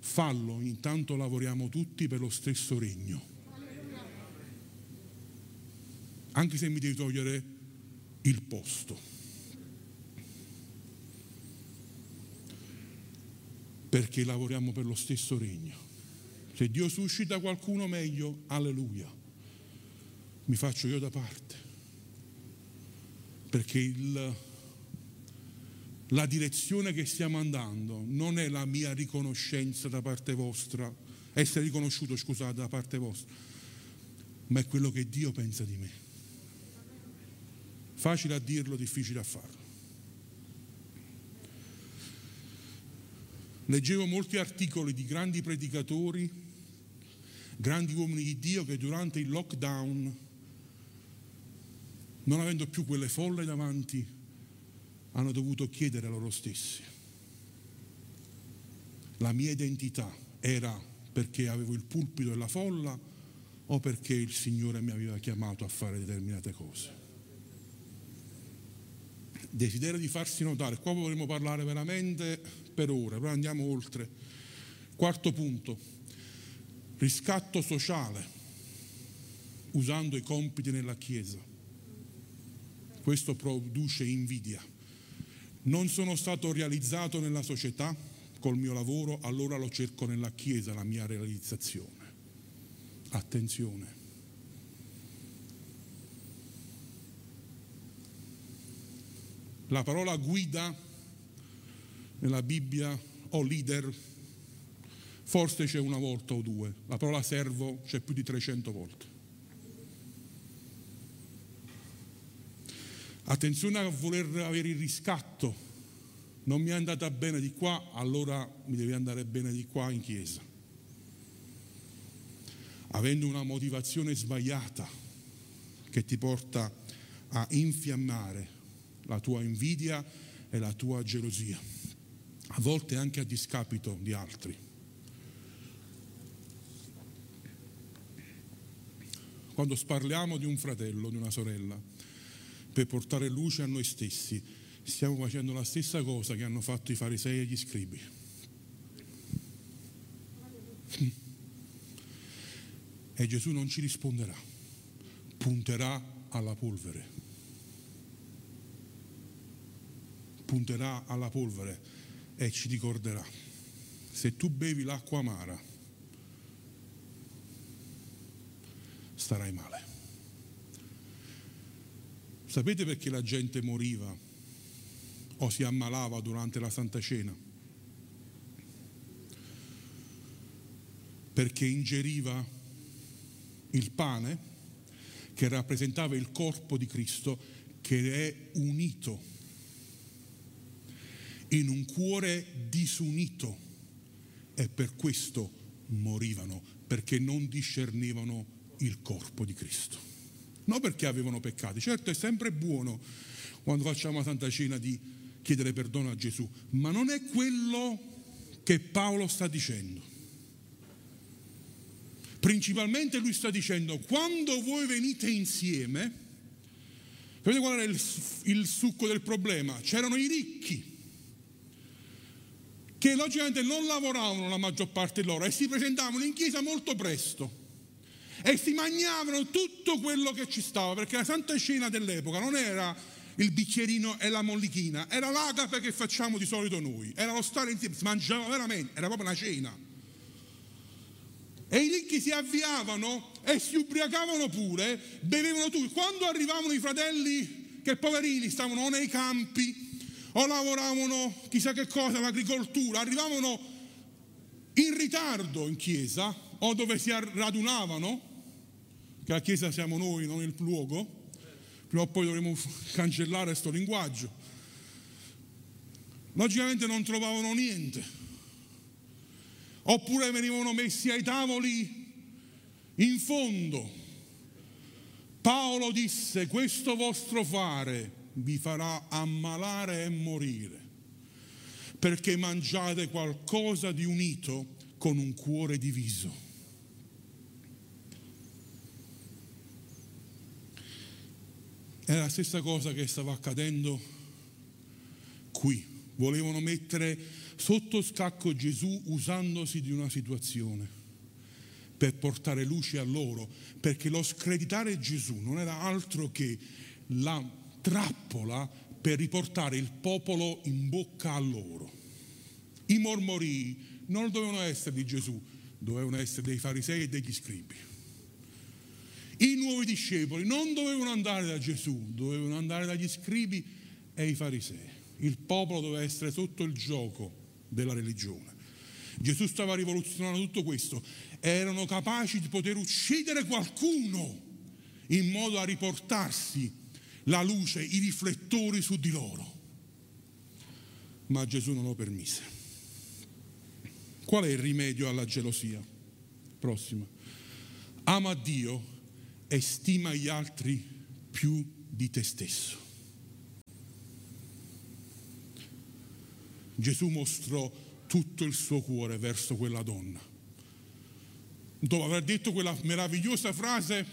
fallo, intanto lavoriamo tutti per lo stesso regno. Anche se mi devi togliere il posto. Perché lavoriamo per lo stesso regno. Se Dio suscita qualcuno meglio, alleluia, mi faccio io da parte. Perché il la direzione che stiamo andando non è la mia riconoscenza da parte vostra, essere riconosciuto, scusate, da parte vostra, ma è quello che Dio pensa di me. Facile a dirlo, difficile a farlo. Leggevo molti articoli di grandi predicatori, grandi uomini di Dio che durante il lockdown, non avendo più quelle folle davanti, hanno dovuto chiedere a loro stessi. La mia identità era perché avevo il pulpito e la folla o perché il Signore mi aveva chiamato a fare determinate cose. Desiderio di farsi notare, qua potremmo parlare veramente per ore, però andiamo oltre. Quarto punto, riscatto sociale usando i compiti nella Chiesa. Questo produce invidia non sono stato realizzato nella società col mio lavoro, allora lo cerco nella Chiesa, la mia realizzazione. Attenzione. La parola guida nella Bibbia o leader forse c'è una volta o due, la parola servo c'è più di 300 volte. Attenzione a voler avere il riscatto. Non mi è andata bene di qua, allora mi deve andare bene di qua in chiesa. Avendo una motivazione sbagliata che ti porta a infiammare la tua invidia e la tua gelosia, a volte anche a discapito di altri. Quando parliamo di un fratello, di una sorella, per portare luce a noi stessi. Stiamo facendo la stessa cosa che hanno fatto i farisei e gli scribi. E Gesù non ci risponderà, punterà alla polvere. Punterà alla polvere e ci ricorderà. Se tu bevi l'acqua amara, starai male. Sapete perché la gente moriva o si ammalava durante la Santa Cena? Perché ingeriva il pane che rappresentava il corpo di Cristo che è unito in un cuore disunito e per questo morivano, perché non discernevano il corpo di Cristo non perché avevano peccati. Certo è sempre buono quando facciamo la Santa Cena di chiedere perdono a Gesù, ma non è quello che Paolo sta dicendo. Principalmente lui sta dicendo, quando voi venite insieme, sapete qual era il, il succo del problema? C'erano i ricchi, che logicamente non lavoravano la maggior parte loro e si presentavano in chiesa molto presto e si mangiavano tutto quello che ci stava, perché la Santa Cena dell'epoca non era il bicchierino e la mollichina, era l'agape che facciamo di solito noi, era lo stare insieme, si mangiava veramente, era proprio una cena. E i ricchi si avviavano e si ubriacavano pure, bevevano tutto. Quando arrivavano i fratelli, che poverini stavano nei campi o lavoravano chissà che cosa, l'agricoltura, arrivavano in ritardo in chiesa o dove si radunavano, che la Chiesa siamo noi, non il luogo, prima o poi dovremo cancellare questo linguaggio. logicamente non trovavano niente, oppure venivano messi ai tavoli in fondo. Paolo disse, questo vostro fare vi farà ammalare e morire, perché mangiate qualcosa di unito con un cuore diviso. È la stessa cosa che stava accadendo qui. Volevano mettere sotto scacco Gesù usandosi di una situazione per portare luce a loro, perché lo screditare Gesù non era altro che la trappola per riportare il popolo in bocca a loro. I mormorii non dovevano essere di Gesù, dovevano essere dei farisei e degli scribi. I nuovi discepoli non dovevano andare da Gesù, dovevano andare dagli scribi e i farisei. Il popolo doveva essere sotto il gioco della religione. Gesù stava rivoluzionando tutto questo. Erano capaci di poter uccidere qualcuno in modo da riportarsi la luce, i riflettori su di loro. Ma Gesù non lo permise. Qual è il rimedio alla gelosia? Prossima. Ama Dio e stima gli altri più di te stesso. Gesù mostrò tutto il suo cuore verso quella donna. Dopo aver detto quella meravigliosa frase,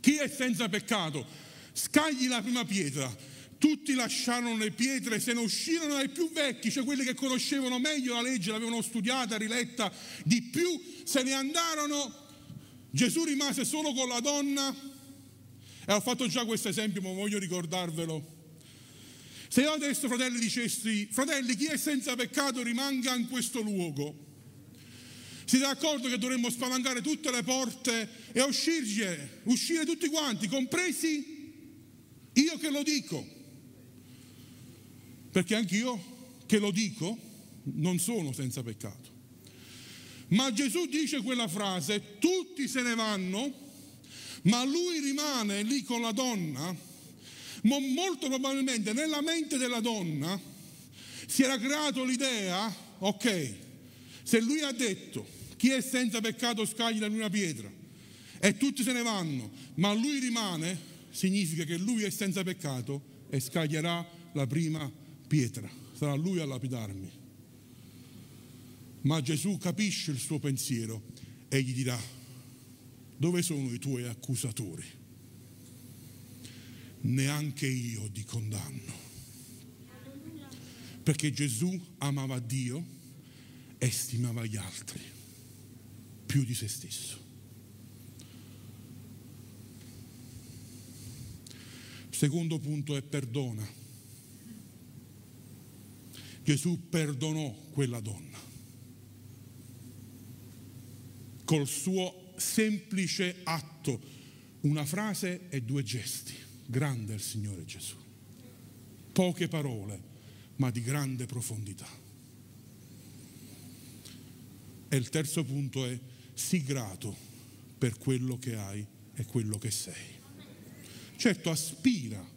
chi è senza peccato, scagli la prima pietra. Tutti lasciarono le pietre, se ne uscirono dai più vecchi, cioè quelli che conoscevano meglio la legge, l'avevano studiata, riletta di più, se ne andarono Gesù rimase solo con la donna e ho fatto già questo esempio, ma voglio ricordarvelo. Se io adesso, fratelli, dicessi, fratelli, chi è senza peccato rimanga in questo luogo, siete d'accordo che dovremmo spalancare tutte le porte e uscire, uscire tutti quanti, compresi io che lo dico? Perché anch'io che lo dico non sono senza peccato. Ma Gesù dice quella frase, tutti se ne vanno, ma lui rimane lì con la donna, ma molto probabilmente nella mente della donna si era creato l'idea, ok, se lui ha detto chi è senza peccato scagli la una pietra e tutti se ne vanno, ma lui rimane, significa che lui è senza peccato e scaglierà la prima pietra, sarà lui a lapidarmi. Ma Gesù capisce il suo pensiero e gli dirà, dove sono i tuoi accusatori? Neanche io ti condanno. Perché Gesù amava Dio e stimava gli altri più di se stesso. Secondo punto è perdona. Gesù perdonò quella donna col suo semplice atto, una frase e due gesti. Grande è il Signore Gesù. Poche parole, ma di grande profondità. E il terzo punto è sii grato per quello che hai e quello che sei. Certo, aspira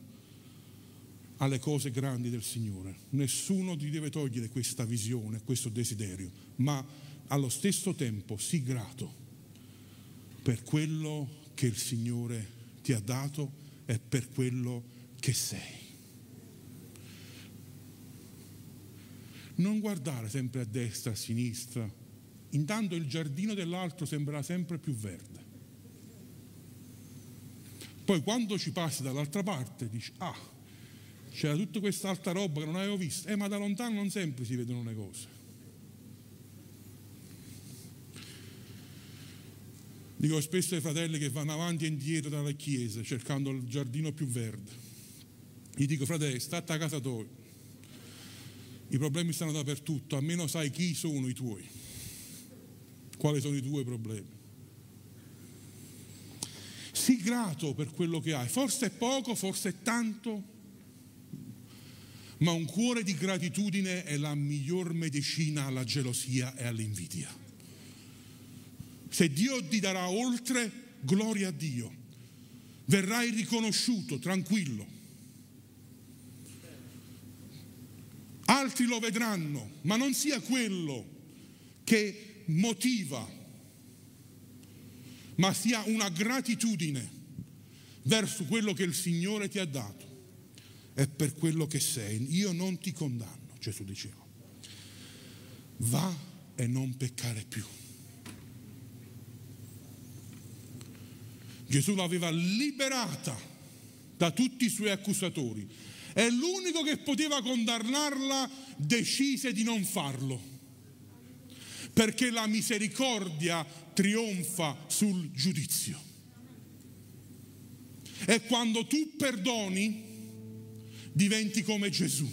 alle cose grandi del Signore. Nessuno ti deve togliere questa visione, questo desiderio, ma allo stesso tempo sii grato per quello che il Signore ti ha dato e per quello che sei. Non guardare sempre a destra, a sinistra, intanto il giardino dell'altro sembrerà sempre più verde. Poi quando ci passi dall'altra parte dici, ah, c'era tutta questa altra roba che non avevo visto, eh, ma da lontano non sempre si vedono le cose. Dico spesso ai fratelli che vanno avanti e indietro dalla chiesa cercando il giardino più verde. Gli dico, fratelli, state a casa tua. I problemi stanno dappertutto, almeno sai chi sono i tuoi. Quali sono i tuoi problemi. Sii grato per quello che hai. Forse è poco, forse è tanto, ma un cuore di gratitudine è la miglior medicina alla gelosia e all'invidia. Se Dio ti darà oltre, gloria a Dio. Verrai riconosciuto, tranquillo. altri lo vedranno, ma non sia quello che motiva, ma sia una gratitudine verso quello che il Signore ti ha dato e per quello che sei. Io non ti condanno, Gesù diceva. Va e non peccare più. Gesù l'aveva liberata da tutti i suoi accusatori e l'unico che poteva condannarla decise di non farlo, perché la misericordia trionfa sul giudizio. E quando tu perdoni, diventi come Gesù.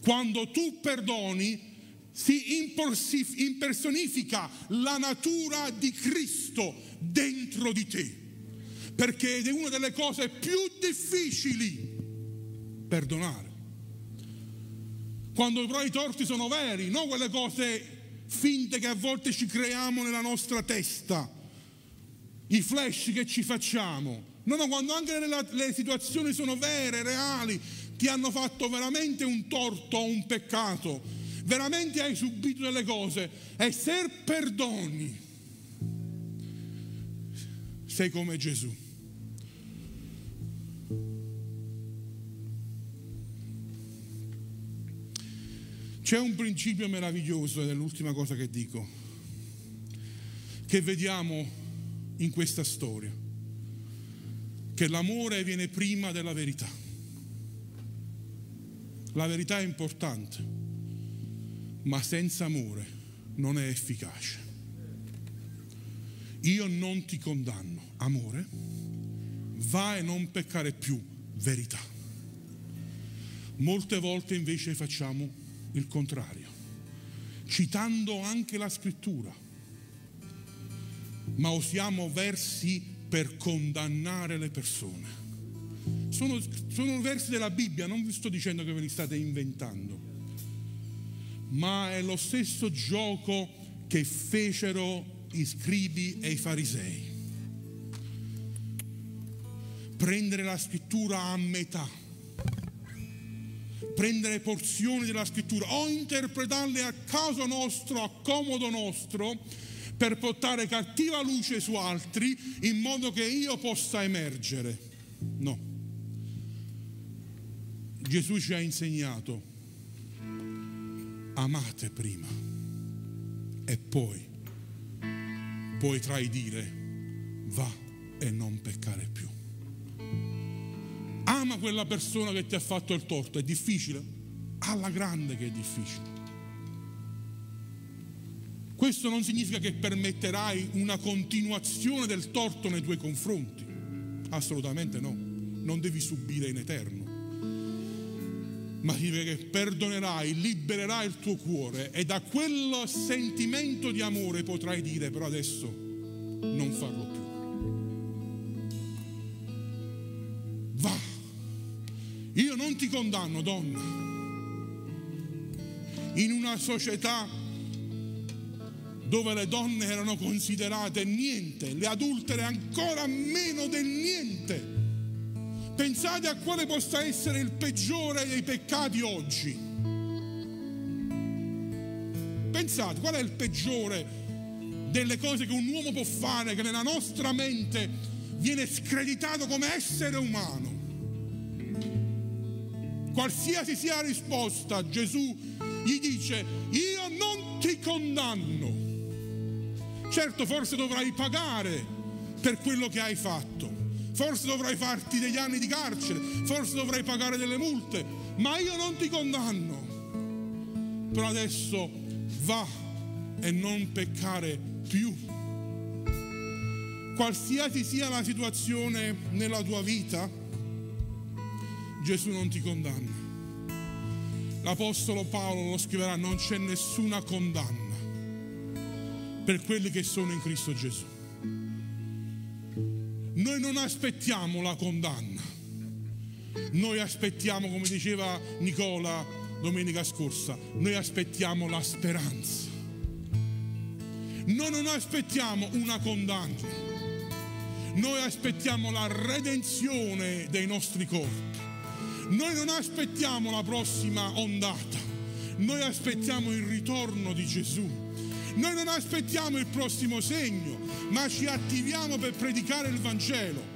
Quando tu perdoni, si impersonifica la natura di Cristo dentro di te, perché è una delle cose più difficili perdonare. Quando però i torti sono veri, non quelle cose finte che a volte ci creiamo nella nostra testa, i flash che ci facciamo. No, no, quando anche le, le situazioni sono vere, reali, ti hanno fatto veramente un torto o un peccato, veramente hai subito delle cose e se perdoni, sei come Gesù. C'è un principio meraviglioso, ed è l'ultima cosa che dico, che vediamo in questa storia, che l'amore viene prima della verità. La verità è importante, ma senza amore non è efficace. Io non ti condanno, amore, va e non peccare più, verità. Molte volte invece facciamo il contrario, citando anche la scrittura, ma usiamo versi per condannare le persone. Sono, sono versi della Bibbia, non vi sto dicendo che ve li state inventando, ma è lo stesso gioco che fecero i scribi e i farisei. Prendere la scrittura a metà prendere porzioni della scrittura o interpretarle a caso nostro, a comodo nostro, per portare cattiva luce su altri in modo che io possa emergere. No. Gesù ci ha insegnato, amate prima e poi puoi tradire, va e non peccare più. Ama quella persona che ti ha fatto il torto. È difficile? Alla grande che è difficile. Questo non significa che permetterai una continuazione del torto nei tuoi confronti. Assolutamente no. Non devi subire in eterno. Ma che perdonerai, libererai il tuo cuore e da quel sentimento di amore potrai dire però adesso non farlo più. Va io non ti condanno, donna. In una società dove le donne erano considerate niente, le adultere ancora meno del niente. Pensate a quale possa essere il peggiore dei peccati oggi. Pensate, qual è il peggiore delle cose che un uomo può fare che nella nostra mente viene screditato come essere umano? Qualsiasi sia la risposta, Gesù gli dice, io non ti condanno. Certo, forse dovrai pagare per quello che hai fatto, forse dovrai farti degli anni di carcere, forse dovrai pagare delle multe, ma io non ti condanno. Però adesso va e non peccare più. Qualsiasi sia la situazione nella tua vita, Gesù non ti condanna. L'Apostolo Paolo lo scriverà, non c'è nessuna condanna per quelli che sono in Cristo Gesù. Noi non aspettiamo la condanna, noi aspettiamo, come diceva Nicola domenica scorsa, noi aspettiamo la speranza. Noi non aspettiamo una condanna, noi aspettiamo la redenzione dei nostri corpi Noi non aspettiamo la prossima ondata, noi aspettiamo il ritorno di Gesù. Noi non aspettiamo il prossimo segno, ma ci attiviamo per predicare il Vangelo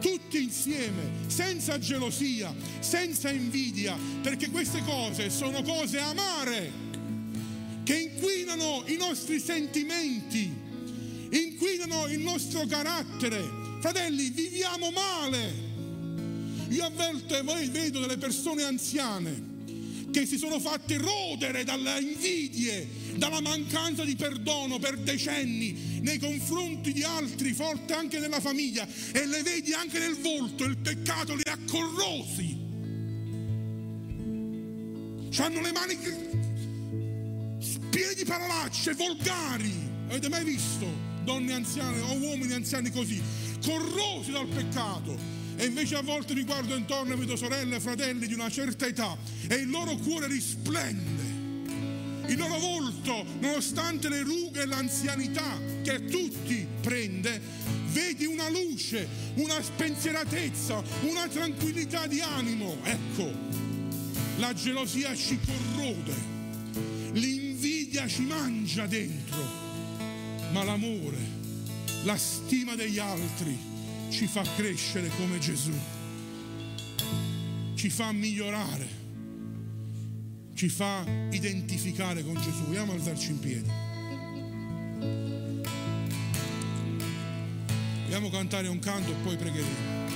tutti insieme, senza gelosia, senza invidia, perché queste cose sono cose amare, che inquinano i nostri sentimenti, inquinano il nostro carattere. Fratelli, viviamo male. Io a volte vedo delle persone anziane che si sono fatte rodere dalle invidie, dalla mancanza di perdono per decenni nei confronti di altri, forte anche nella famiglia, e le vedi anche nel volto, il peccato li ha corrosi. Hanno le mani piene di parolacce, volgari. Avete mai visto donne anziane o uomini anziani così, corrosi dal peccato? E invece a volte mi guardo intorno e vedo sorelle e fratelli di una certa età e il loro cuore risplende. Il loro volto, nonostante le rughe e l'anzianità che tutti prende, vedi una luce, una spensieratezza, una tranquillità di animo. Ecco, la gelosia ci corrode, l'invidia ci mangia dentro, ma l'amore, la stima degli altri, ci fa crescere come Gesù, ci fa migliorare, ci fa identificare con Gesù. Vogliamo alzarci in piedi. Vogliamo cantare un canto e poi pregheremo.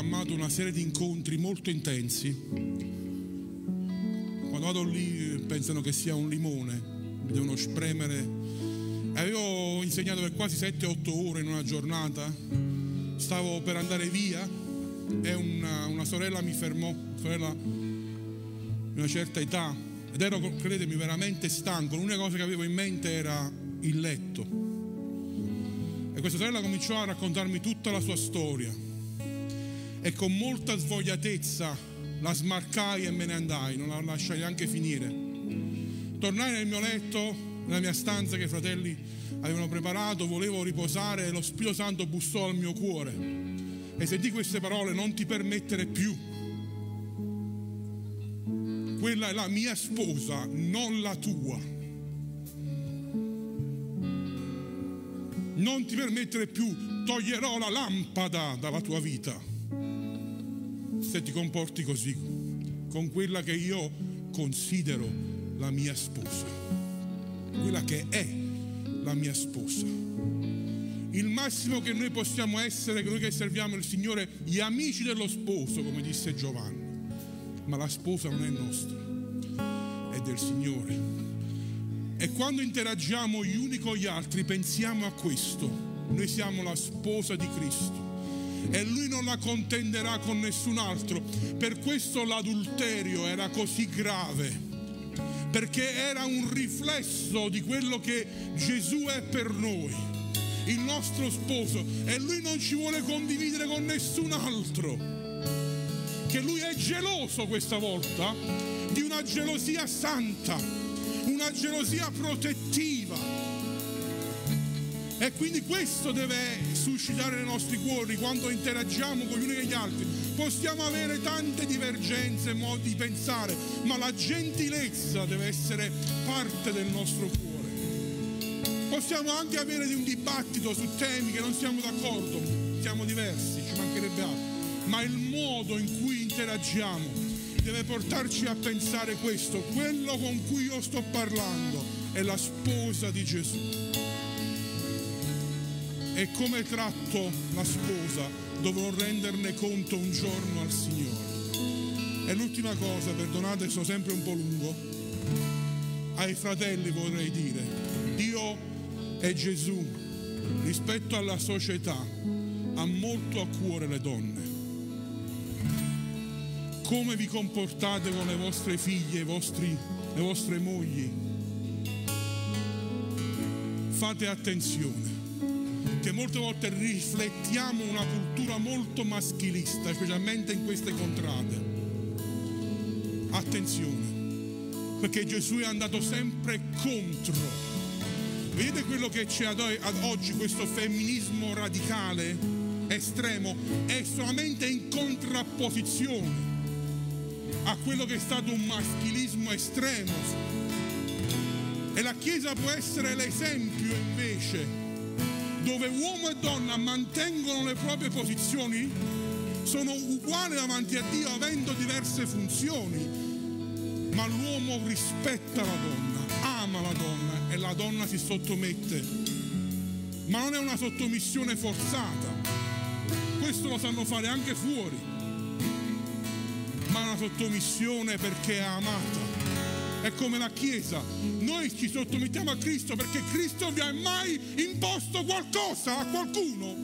Programmato una serie di incontri molto intensi. Quando vado lì pensano che sia un limone, mi devono spremere. Avevo insegnato per quasi 7-8 ore in una giornata, stavo per andare via e una, una sorella mi fermò, sorella di una certa età, ed ero, credetemi, veramente stanco. L'unica cosa che avevo in mente era il letto. E questa sorella cominciò a raccontarmi tutta la sua storia. E con molta svogliatezza la smarcai e me ne andai, non la lasciai neanche finire. Tornai nel mio letto, nella mia stanza che i fratelli avevano preparato, volevo riposare e lo Spirito Santo bussò al mio cuore. E sentì queste parole, non ti permettere più quella è la mia sposa, non la tua. Non ti permettere più, toglierò la lampada dalla tua vita. Se ti comporti così, con quella che io considero la mia sposa, quella che è la mia sposa. Il massimo che noi possiamo essere, noi che serviamo il Signore, gli amici dello sposo, come disse Giovanni ma la sposa non è nostra, è del Signore. E quando interagiamo gli uni con gli altri pensiamo a questo, noi siamo la sposa di Cristo e lui non la contenderà con nessun altro. Per questo l'adulterio era così grave, perché era un riflesso di quello che Gesù è per noi, il nostro sposo, e lui non ci vuole condividere con nessun altro che lui è geloso questa volta di una gelosia santa, una gelosia protettiva. E quindi questo deve suscitare nei nostri cuori quando interagiamo con gli uni e gli altri. Possiamo avere tante divergenze, modi di pensare, ma la gentilezza deve essere parte del nostro cuore. Possiamo anche avere un dibattito su temi che non siamo d'accordo, siamo diversi, ci mancherebbe altro ma il modo in cui interagiamo deve portarci a pensare questo, quello con cui io sto parlando è la sposa di Gesù. E come tratto la sposa dovrò renderne conto un giorno al Signore. E l'ultima cosa, perdonate, sono sempre un po' lungo, ai fratelli vorrei dire, Dio e Gesù rispetto alla società ha molto a cuore le donne come vi comportate con le vostre figlie, vostri, le vostre mogli. Fate attenzione, che molte volte riflettiamo una cultura molto maschilista, specialmente in queste contrade. Attenzione, perché Gesù è andato sempre contro. Vedete quello che c'è ad oggi, questo femminismo radicale, estremo, è solamente in contrapposizione a quello che è stato un maschilismo estremo. E la Chiesa può essere l'esempio invece dove uomo e donna mantengono le proprie posizioni, sono uguali davanti a Dio avendo diverse funzioni, ma l'uomo rispetta la donna, ama la donna e la donna si sottomette. Ma non è una sottomissione forzata, questo lo sanno fare anche fuori ma una sottomissione perché è amata. È come la Chiesa, noi ci sottomettiamo a Cristo perché Cristo vi ha mai imposto qualcosa a qualcuno.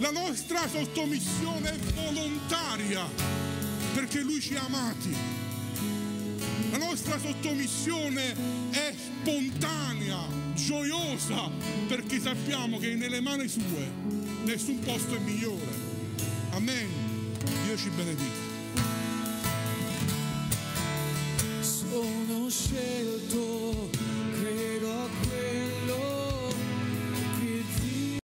La nostra sottomissione è volontaria perché Lui ci ha amati. La nostra sottomissione è spontanea, gioiosa, perché sappiamo che nelle mani sue nessun posto è migliore. Amen. Dio ci benedica. 太多